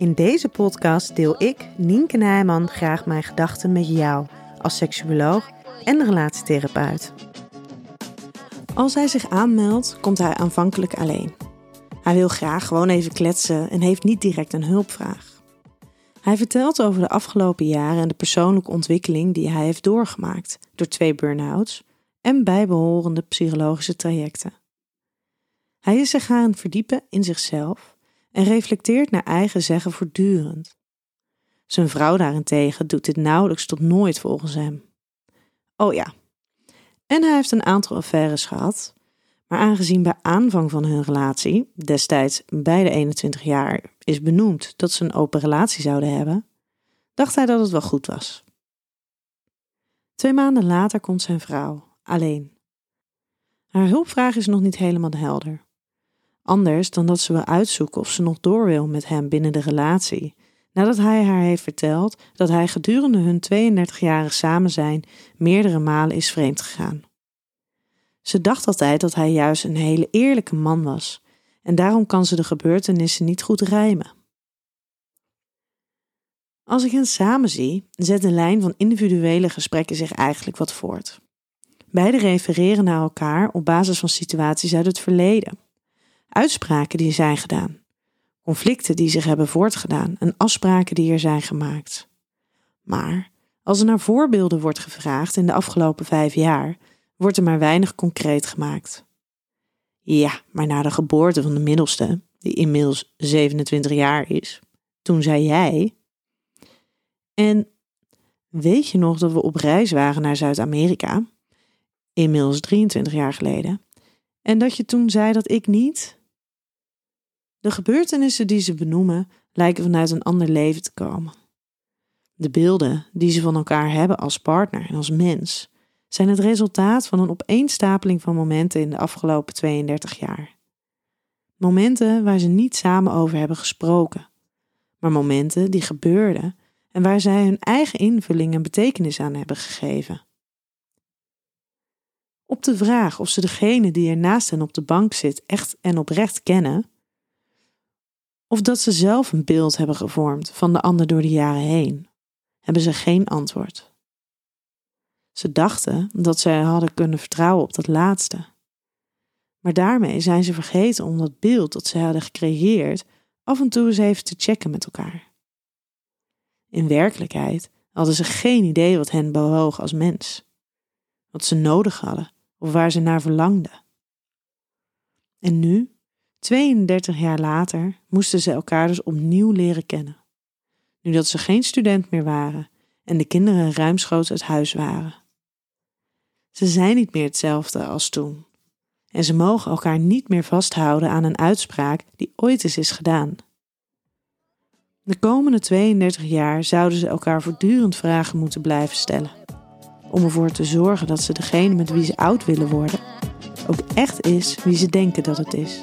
In deze podcast deel ik, Nienke Nijman, graag mijn gedachten met jou als seksuoloog en relatietherapeut. Als hij zich aanmeldt, komt hij aanvankelijk alleen. Hij wil graag gewoon even kletsen en heeft niet direct een hulpvraag. Hij vertelt over de afgelopen jaren en de persoonlijke ontwikkeling die hij heeft doorgemaakt door twee burn-outs en bijbehorende psychologische trajecten. Hij is zich gaan verdiepen in zichzelf en reflecteert naar eigen zeggen voortdurend. Zijn vrouw daarentegen doet dit nauwelijks tot nooit volgens hem. Oh ja, en hij heeft een aantal affaires gehad, maar aangezien bij aanvang van hun relatie, destijds bij de 21 jaar, is benoemd dat ze een open relatie zouden hebben, dacht hij dat het wel goed was. Twee maanden later komt zijn vrouw, alleen. Haar hulpvraag is nog niet helemaal helder. Anders dan dat ze wil uitzoeken of ze nog door wil met hem binnen de relatie, nadat hij haar heeft verteld dat hij gedurende hun 32-jarig samen zijn meerdere malen is vreemd gegaan. Ze dacht altijd dat hij juist een hele eerlijke man was, en daarom kan ze de gebeurtenissen niet goed rijmen. Als ik hen samen zie, zet de lijn van individuele gesprekken zich eigenlijk wat voort. Beide refereren naar elkaar op basis van situaties uit het verleden, uitspraken die zijn gedaan, conflicten die zich hebben voortgedaan en afspraken die er zijn gemaakt. Maar als er naar voorbeelden wordt gevraagd in de afgelopen vijf jaar, wordt er maar weinig concreet gemaakt. Ja, maar na de geboorte van de middelste, die inmiddels 27 jaar is, toen zei jij. En weet je nog dat we op reis waren naar Zuid-Amerika, inmiddels 23 jaar geleden, en dat je toen zei dat ik niet? De gebeurtenissen die ze benoemen lijken vanuit een ander leven te komen. De beelden die ze van elkaar hebben als partner en als mens zijn het resultaat van een opeenstapeling van momenten in de afgelopen 32 jaar. Momenten waar ze niet samen over hebben gesproken, maar momenten die gebeurden en waar zij hun eigen invulling en betekenis aan hebben gegeven. Op de vraag of ze degene die er naast hen op de bank zit echt en oprecht kennen, of dat ze zelf een beeld hebben gevormd van de ander door de jaren heen, hebben ze geen antwoord. Ze dachten dat zij hadden kunnen vertrouwen op dat laatste. Maar daarmee zijn ze vergeten om dat beeld dat ze hadden gecreëerd af en toe eens even te checken met elkaar. In werkelijkheid hadden ze geen idee wat hen bewoog als mens, wat ze nodig hadden of waar ze naar verlangden. En nu, 32 jaar later moesten ze elkaar dus opnieuw leren kennen. Nu dat ze geen student meer waren en de kinderen ruimschoots uit huis waren. Ze zijn niet meer hetzelfde als toen. En ze mogen elkaar niet meer vasthouden aan een uitspraak die ooit eens is gedaan. De komende 32 jaar zouden ze elkaar voortdurend vragen moeten blijven stellen. Om ervoor te zorgen dat ze degene met wie ze oud willen worden ook echt is wie ze denken dat het is.